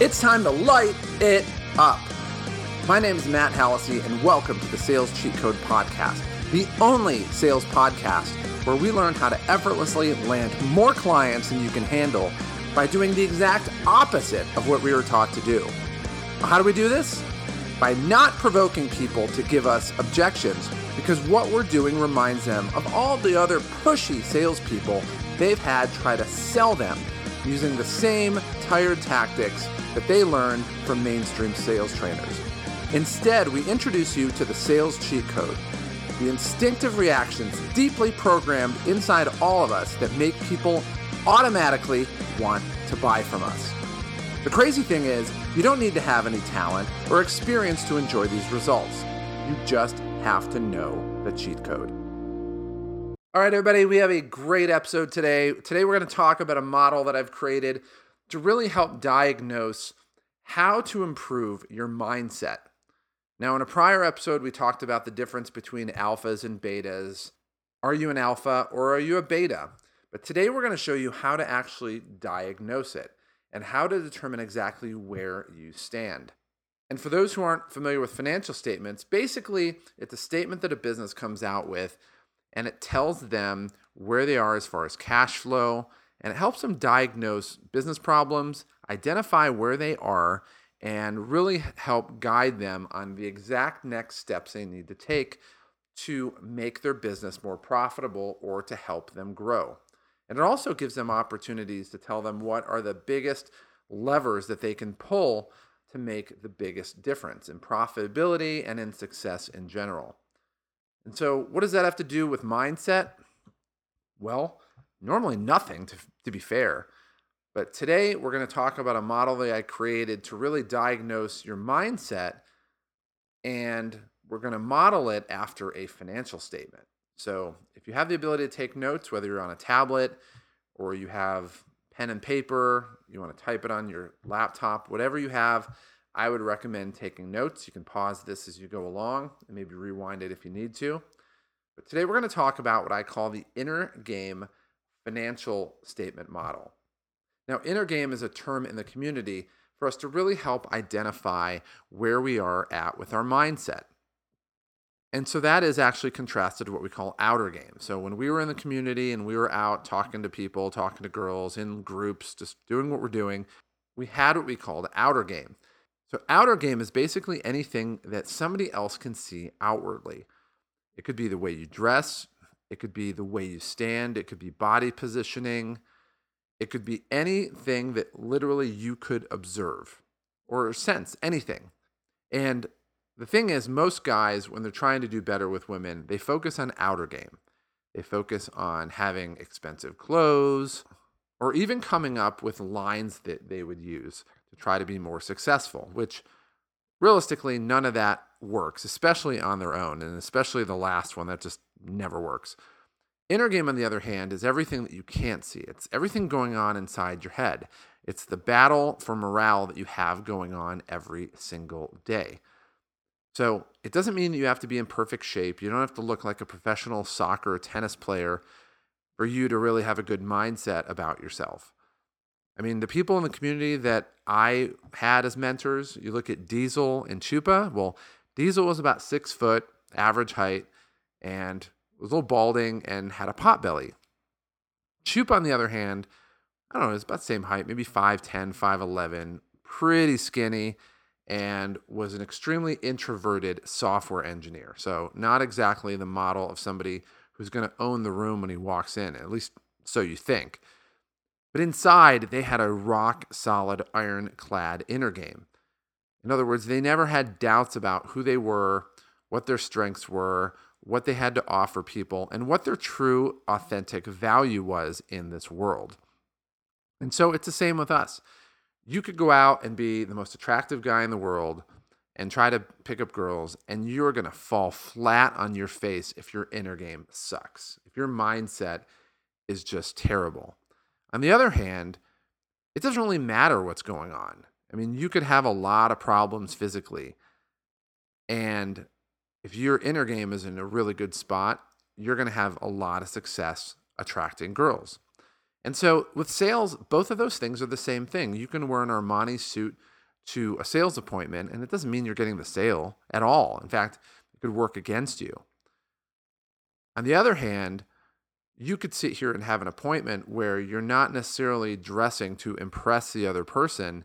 It's time to light it up. My name is Matt Hallisey, and welcome to the Sales Cheat Code Podcast, the only sales podcast where we learn how to effortlessly land more clients than you can handle by doing the exact opposite of what we were taught to do. How do we do this? By not provoking people to give us objections, because what we're doing reminds them of all the other pushy salespeople they've had try to sell them using the same tired tactics that they learned from mainstream sales trainers. Instead, we introduce you to the sales cheat code, the instinctive reactions deeply programmed inside all of us that make people automatically want to buy from us. The crazy thing is, you don't need to have any talent or experience to enjoy these results. You just have to know the cheat code. All right, everybody, we have a great episode today. Today, we're going to talk about a model that I've created to really help diagnose how to improve your mindset. Now, in a prior episode, we talked about the difference between alphas and betas. Are you an alpha or are you a beta? But today, we're going to show you how to actually diagnose it and how to determine exactly where you stand. And for those who aren't familiar with financial statements, basically, it's a statement that a business comes out with and it tells them where they are as far as cash flow and it helps them diagnose business problems, identify where they are, and really help guide them on the exact next steps they need to take to make their business more profitable or to help them grow. And it also gives them opportunities to tell them what are the biggest levers that they can pull to make the biggest difference in profitability and in success in general. And so, what does that have to do with mindset? Well, normally nothing, to, to be fair. But today we're going to talk about a model that I created to really diagnose your mindset. And we're going to model it after a financial statement. So if you have the ability to take notes, whether you're on a tablet or you have pen and paper, you want to type it on your laptop, whatever you have, I would recommend taking notes. You can pause this as you go along and maybe rewind it if you need to. But today we're going to talk about what I call the inner game financial statement model. Now, inner game is a term in the community for us to really help identify where we are at with our mindset. And so that is actually contrasted to what we call outer game. So when we were in the community and we were out talking to people, talking to girls in groups, just doing what we're doing, we had what we called outer game. So outer game is basically anything that somebody else can see outwardly. It could be the way you dress, it could be the way you stand, it could be body positioning, it could be anything that literally you could observe or sense, anything. And the thing is, most guys, when they're trying to do better with women, they focus on outer game. They focus on having expensive clothes or even coming up with lines that they would use to try to be more successful, which realistically, none of that works, especially on their own, and especially the last one that just never works. Inner game, on the other hand, is everything that you can't see. It's everything going on inside your head. It's the battle for morale that you have going on every single day. So it doesn't mean you have to be in perfect shape. You don't have to look like a professional soccer or tennis player for you to really have a good mindset about yourself. I mean, the people in the community that I had as mentors, you look at Diesel and Chupa. Well, Diesel was about six foot, average height, and was a little balding and had a pot belly. Chupa, on the other hand, I don't know, it's about the same height, maybe 5'10, 5'11, pretty skinny, and was an extremely introverted software engineer. So, not exactly the model of somebody who's going to own the room when he walks in, at least so you think. But inside, they had a rock solid, ironclad inner game. In other words, they never had doubts about who they were, what their strengths were, what they had to offer people, and what their true, authentic value was in this world. And so it's the same with us. You could go out and be the most attractive guy in the world and try to pick up girls, and you're going to fall flat on your face if your inner game sucks, if your mindset is just terrible. On the other hand, it doesn't really matter what's going on. I mean, you could have a lot of problems physically, and if your inner game is in a really good spot, you're going to have a lot of success attracting girls. And so with sales, both of those things are the same thing. You can wear an Armani suit to a sales appointment, and it doesn't mean you're getting the sale at all. In fact, it could work against you. On the other hand, you could sit here and have an appointment where you're not necessarily dressing to impress the other person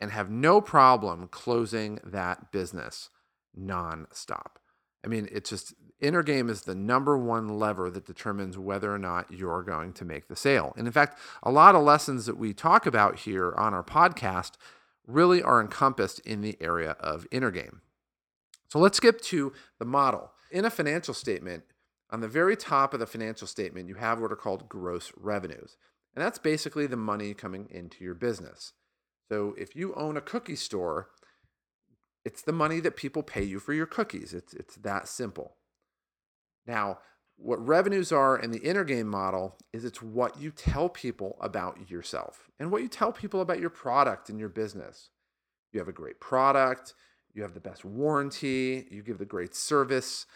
and have no problem closing that business nonstop. I mean, it's just inner game is the number one lever that determines whether or not you're going to make the sale. And in fact, a lot of lessons that we talk about here on our podcast really are encompassed in the area of inner game. So let's skip to the model. In a financial statement, on the very top of the financial statement, you have what are called gross revenues. And that's basically the money coming into your business. So if you own a cookie store, it's the money that people pay you for your cookies. It's, it's that simple. Now, what revenues are in the inner game model is it's what you tell people about yourself and what you tell people about your product and your business. You have a great product, you have the best warranty, you give the great service,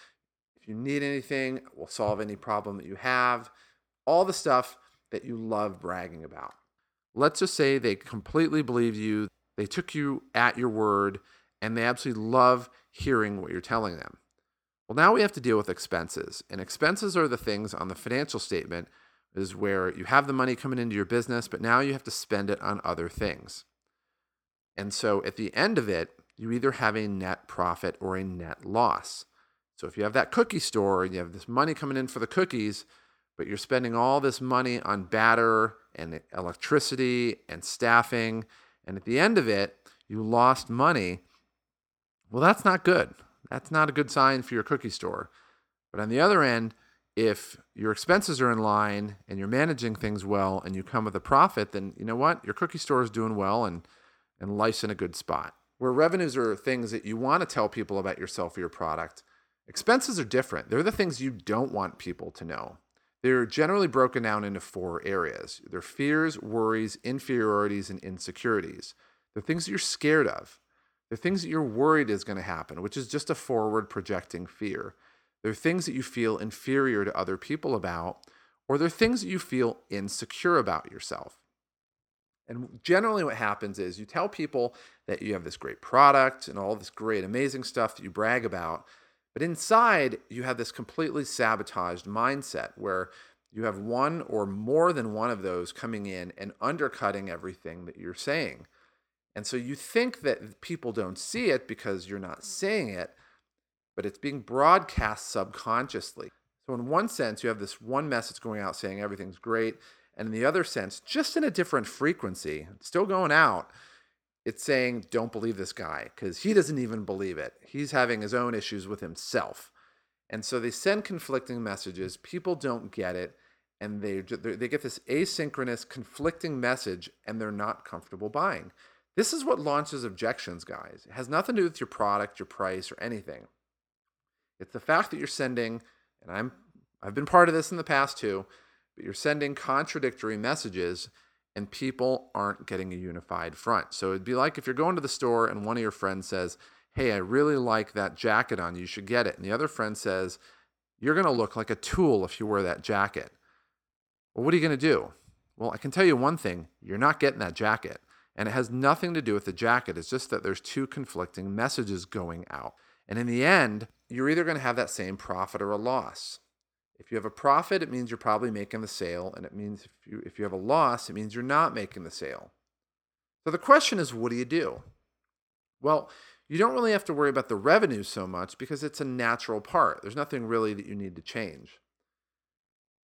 if you need anything, we'll solve any problem that you have. All the stuff that you love bragging about. Let's just say they completely believe you, they took you at your word, and they absolutely love hearing what you're telling them. Well, now we have to deal with expenses. And expenses are the things on the financial statement is where you have the money coming into your business, but now you have to spend it on other things. And so at the end of it, you either have a net profit or a net loss. So if you have that cookie store and you have this money coming in for the cookies, but you're spending all this money on batter and electricity and staffing, and at the end of it, you lost money, well, that's not good. That's not a good sign for your cookie store. But on the other end, if your expenses are in line and you're managing things well and you come with a profit, then you know what? Your cookie store is doing well and, and life's in a good spot. Where revenues are things that you want to tell people about yourself or your product, Expenses are different. They're the things you don't want people to know. They're generally broken down into four areas their fears, worries, inferiorities, and insecurities. They're things that you're scared of. They're things that you're worried is going to happen, which is just a forward projecting fear. They're things that you feel inferior to other people about, or they're things that you feel insecure about yourself. And generally, what happens is you tell people that you have this great product and all this great, amazing stuff that you brag about, but inside, you have this completely sabotaged mindset where you have one or more than one of those coming in and undercutting everything that you're saying. And so you think that people don't see it because you're not saying it, but it's being broadcast subconsciously. So, in one sense, you have this one message going out saying everything's great. And in the other sense, just in a different frequency, still going out, it's saying don't believe this guy because he doesn't even believe it. He's having his own issues with himself. And so they send conflicting messages. People don't get it. And they, they get this asynchronous, conflicting message, and they're not comfortable buying. This is what launches objections, guys. It has nothing to do with your product, your price, or anything. It's the fact that you're sending, and I'm I've been part of this in the past too, but you're sending contradictory messages and people aren't getting a unified front. So it'd be like if you're going to the store and one of your friends says, Hey, I really like that jacket on you, you should get it. And the other friend says, You're going to look like a tool if you wear that jacket. Well, what are you going to do? Well, I can tell you one thing you're not getting that jacket. And it has nothing to do with the jacket. It's just that there's two conflicting messages going out. And in the end, you're either going to have that same profit or a loss. If you have a profit, it means you're probably making the sale. And it means if you, if you have a loss, it means you're not making the sale. So the question is, what do you do? Well, you don't really have to worry about the revenue so much because it's a natural part. There's nothing really that you need to change.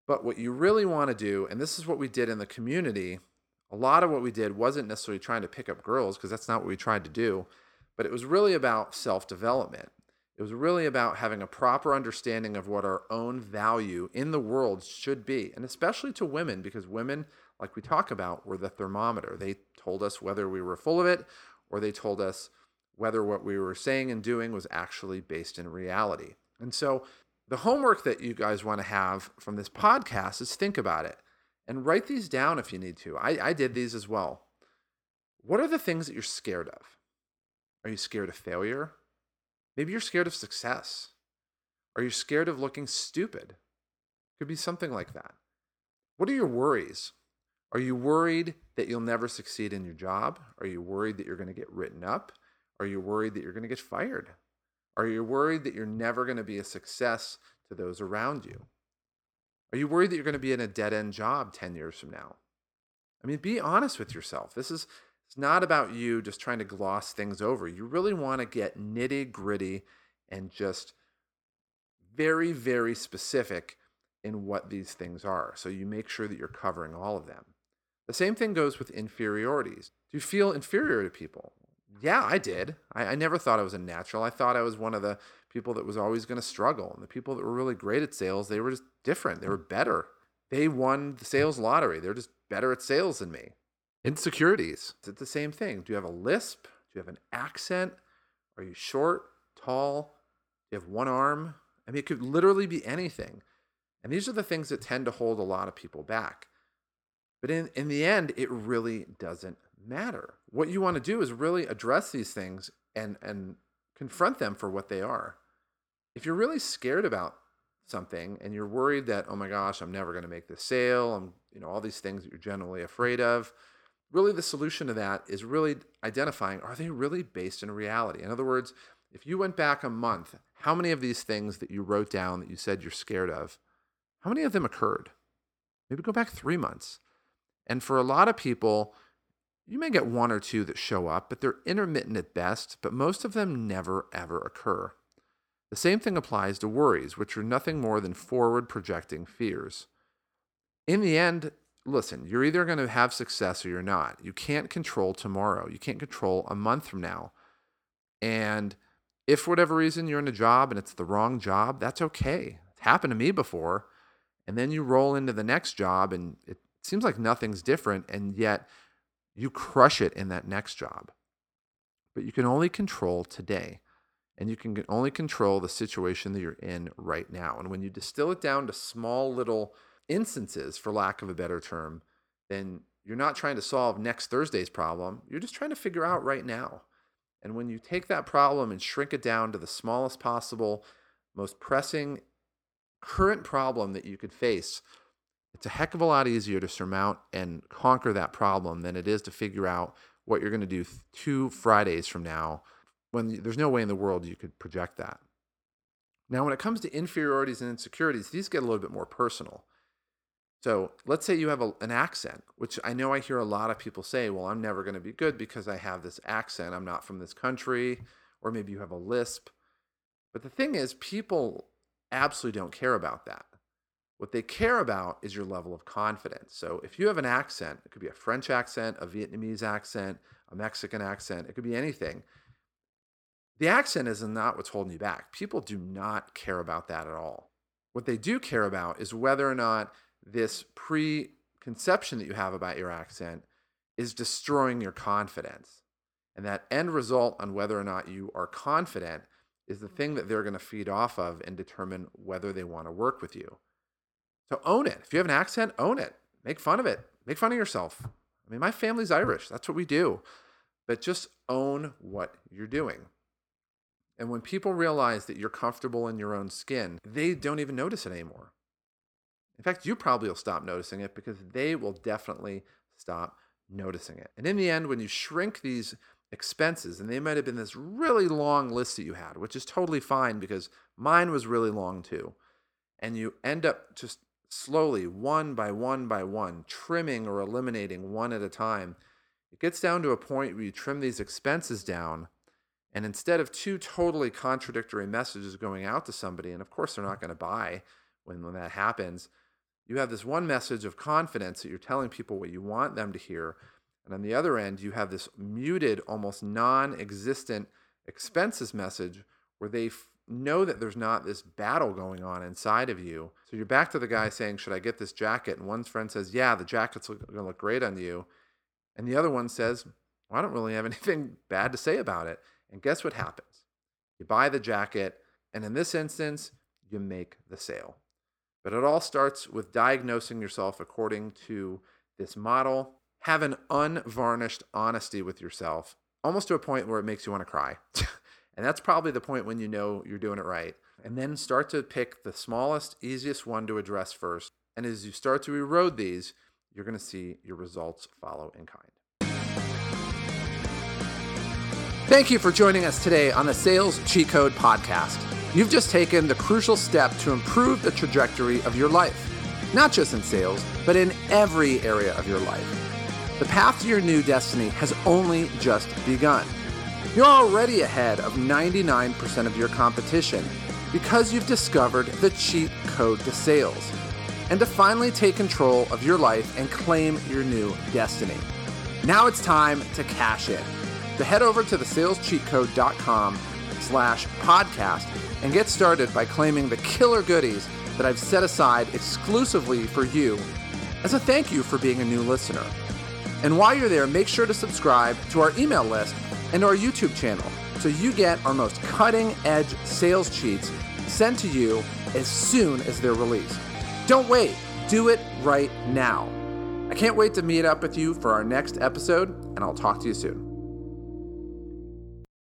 But what you really want to do, and this is what we did in the community, a lot of what we did wasn't necessarily trying to pick up girls because that's not what we tried to do, but it was really about self development. It was really about having a proper understanding of what our own value in the world should be, and especially to women, because women, like we talk about, were the thermometer. They told us whether we were full of it or they told us whether what we were saying and doing was actually based in reality. And so, the homework that you guys want to have from this podcast is think about it and write these down if you need to. I, I did these as well. What are the things that you're scared of? Are you scared of failure? Maybe you're scared of success. Are you scared of looking stupid? Could be something like that. What are your worries? Are you worried that you'll never succeed in your job? Are you worried that you're going to get written up? Are you worried that you're going to get fired? Are you worried that you're never going to be a success to those around you? Are you worried that you're going to be in a dead end job 10 years from now? I mean, be honest with yourself. This is it's not about you just trying to gloss things over. You really want to get nitty gritty and just very, very specific in what these things are. So you make sure that you're covering all of them. The same thing goes with inferiorities. Do you feel inferior to people? Yeah, I did. I, I never thought I was a natural. I thought I was one of the people that was always going to struggle. And the people that were really great at sales, they were just different. They were better. They won the sales lottery. They're just better at sales than me. Insecurities. Is it the same thing. Do you have a lisp? Do you have an accent? Are you short, tall? Do you have one arm? I mean, it could literally be anything. And these are the things that tend to hold a lot of people back. But in, in the end, it really doesn't matter. What you want to do is really address these things and, and confront them for what they are. If you're really scared about something and you're worried that, oh my gosh, I'm never going to make this sale, I'm, you know, all these things that you're generally afraid of, really the solution to that is really identifying are they really based in reality? In other words, if you went back a month, how many of these things that you wrote down that you said you're scared of, how many of them occurred? Maybe go back three months. And for a lot of people, you may get one or two that show up, but they're intermittent at best, but most of them never ever occur. The same thing applies to worries, which are nothing more than forward projecting fears. In the end, listen, you're either going to have success or you're not. You can't control tomorrow. You can't control a month from now. And if for whatever reason you're in a job and it's the wrong job, that's okay. It's happened to me before. And then you roll into the next job and it seems like nothing's different. And yet you crush it in that next job. But you can only control today. And you can only control the situation that you're in right now. And when you distill it down to small little instances, for lack of a better term, then you're not trying to solve next Thursday's problem. You're just trying to figure out right now. And when you take that problem and shrink it down to the smallest possible, most pressing current problem that you could face, it's a heck of a lot easier to surmount and conquer that problem than it is to figure out what you're going to do two Fridays from now when there's no way in the world you could project that. Now, when it comes to inferiorities and insecurities, these get a little bit more personal. So let's say you have a, an accent, which I know I hear a lot of people say, well, I'm never going to be good because I have this accent. I'm not from this country. Or maybe you have a lisp. But the thing is, people absolutely don't care about that. What they care about is your level of confidence. So if you have an accent, it could be a French accent, a Vietnamese accent, a Mexican accent, it could be anything. The accent is not what's holding you back. People do not care about that at all. What they do care about is whether or not this preconception that you have about your accent is destroying your confidence. And that end result on whether or not you are confident is the thing that they're going to feed off of and determine whether they want to work with you. So own it. If you have an accent, own it. Make fun of it. Make fun of yourself. I mean, my family's Irish. That's what we do. But just own what you're doing. And when people realize that you're comfortable in your own skin, they don't even notice it anymore. In fact, you probably will stop noticing it because they will definitely stop noticing it. And in the end, when you shrink these expenses, and they might have been this really long list that you had, which is totally fine because mine was really long too, and you end up just slowly, one by one by one, trimming or eliminating one at a time, it gets down to a point where you trim these expenses down. And instead of two totally contradictory messages going out to somebody, and of course they're not going to buy when, when that happens, you have this one message of confidence that you're telling people what you want them to hear. And on the other end, you have this muted, almost non existent expenses message where they f- know that there's not this battle going on inside of you. So you're back to the guy saying, Should I get this jacket? And one friend says, Yeah, the jacket's going to look great on you. And the other one says, well, I don't really have anything bad to say about it. And guess what happens? You buy the jacket, and in this instance, you make the sale. But it all starts with diagnosing yourself according to this model. Have an unvarnished honesty with yourself, almost to a point where it makes you want to cry. and that's probably the point when you know you're doing it right. And then start to pick the smallest, easiest one to address first. And as you start to erode these, you're going to see your results follow in kind. Thank you for joining us today on the Sales Cheat Code Podcast. You've just taken the crucial step to improve the trajectory of your life, not just in sales, but in every area of your life. The path to your new destiny has only just begun. You're already ahead of 99% of your competition because you've discovered the cheat code to sales and to finally take control of your life and claim your new destiny. Now it's time to cash in to head over to theSalesCheatCode.com slash podcast and get started by claiming the killer goodies that I've set aside exclusively for you as a thank you for being a new listener. And while you're there, make sure to subscribe to our email list and our YouTube channel so you get our most cutting edge sales cheats sent to you as soon as they're released. Don't wait, do it right now. I can't wait to meet up with you for our next episode, and I'll talk to you soon.